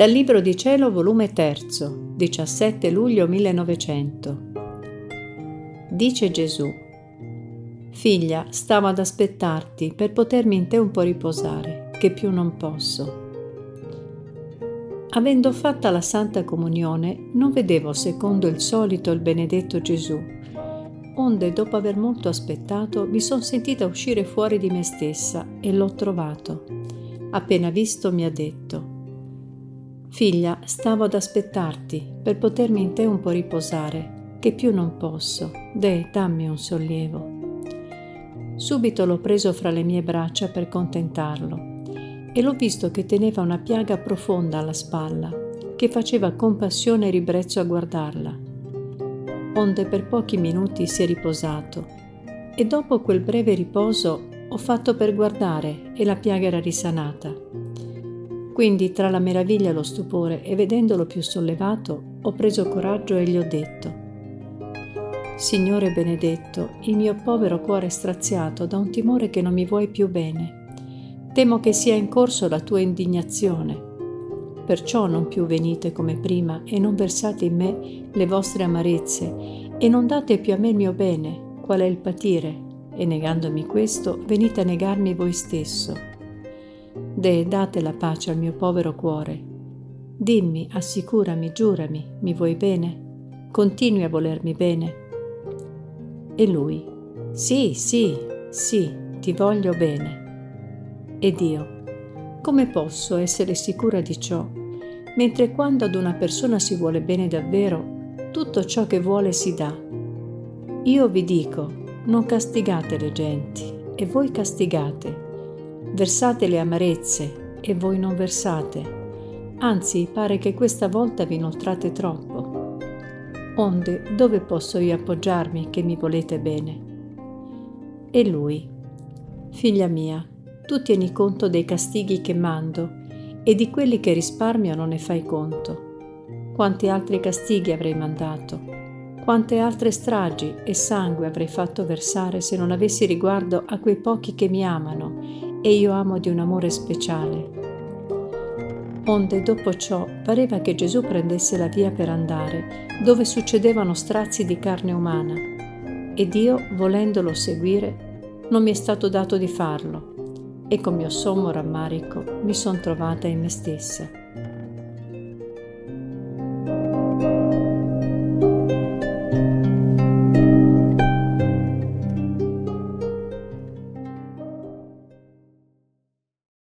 Dal Libro di Cielo, volume 3, 17 luglio 1900. Dice Gesù, Figlia, stavo ad aspettarti per potermi in te un po' riposare, che più non posso. Avendo fatta la Santa Comunione, non vedevo secondo il solito il benedetto Gesù, onde dopo aver molto aspettato mi son sentita uscire fuori di me stessa e l'ho trovato. Appena visto mi ha detto, Figlia, stavo ad aspettarti per potermi in te un po' riposare, che più non posso. Deh, dammi un sollievo. Subito l'ho preso fra le mie braccia per contentarlo e l'ho visto che teneva una piaga profonda alla spalla, che faceva compassione e ribrezzo a guardarla. Onde per pochi minuti si è riposato e dopo quel breve riposo ho fatto per guardare e la piaga era risanata. Quindi tra la meraviglia e lo stupore e vedendolo più sollevato, ho preso coraggio e gli ho detto, Signore benedetto, il mio povero cuore è straziato da un timore che non mi vuoi più bene. Temo che sia in corso la tua indignazione. Perciò non più venite come prima e non versate in me le vostre amarezze e non date più a me il mio bene, qual è il patire, e negandomi questo venite a negarmi voi stesso De, date la pace al mio povero cuore. Dimmi, assicurami, giurami, mi vuoi bene? Continui a volermi bene? E lui, sì, sì, sì, ti voglio bene. Ed io, come posso essere sicura di ciò, mentre quando ad una persona si vuole bene davvero, tutto ciò che vuole si dà? Io vi dico, non castigate le genti, e voi castigate Versate le amarezze e voi non versate. Anzi, pare che questa volta vi inoltrate troppo. Onde, dove posso io appoggiarmi che mi volete bene? E lui, figlia mia, tu tieni conto dei castighi che mando e di quelli che risparmio non ne fai conto. Quanti altri castighi avrei mandato? Quante altre stragi e sangue avrei fatto versare se non avessi riguardo a quei pochi che mi amano e io amo di un amore speciale. Onde dopo ciò pareva che Gesù prendesse la via per andare, dove succedevano strazi di carne umana, ed io, volendolo seguire, non mi è stato dato di farlo, e con mio sommo rammarico mi son trovata in me stessa.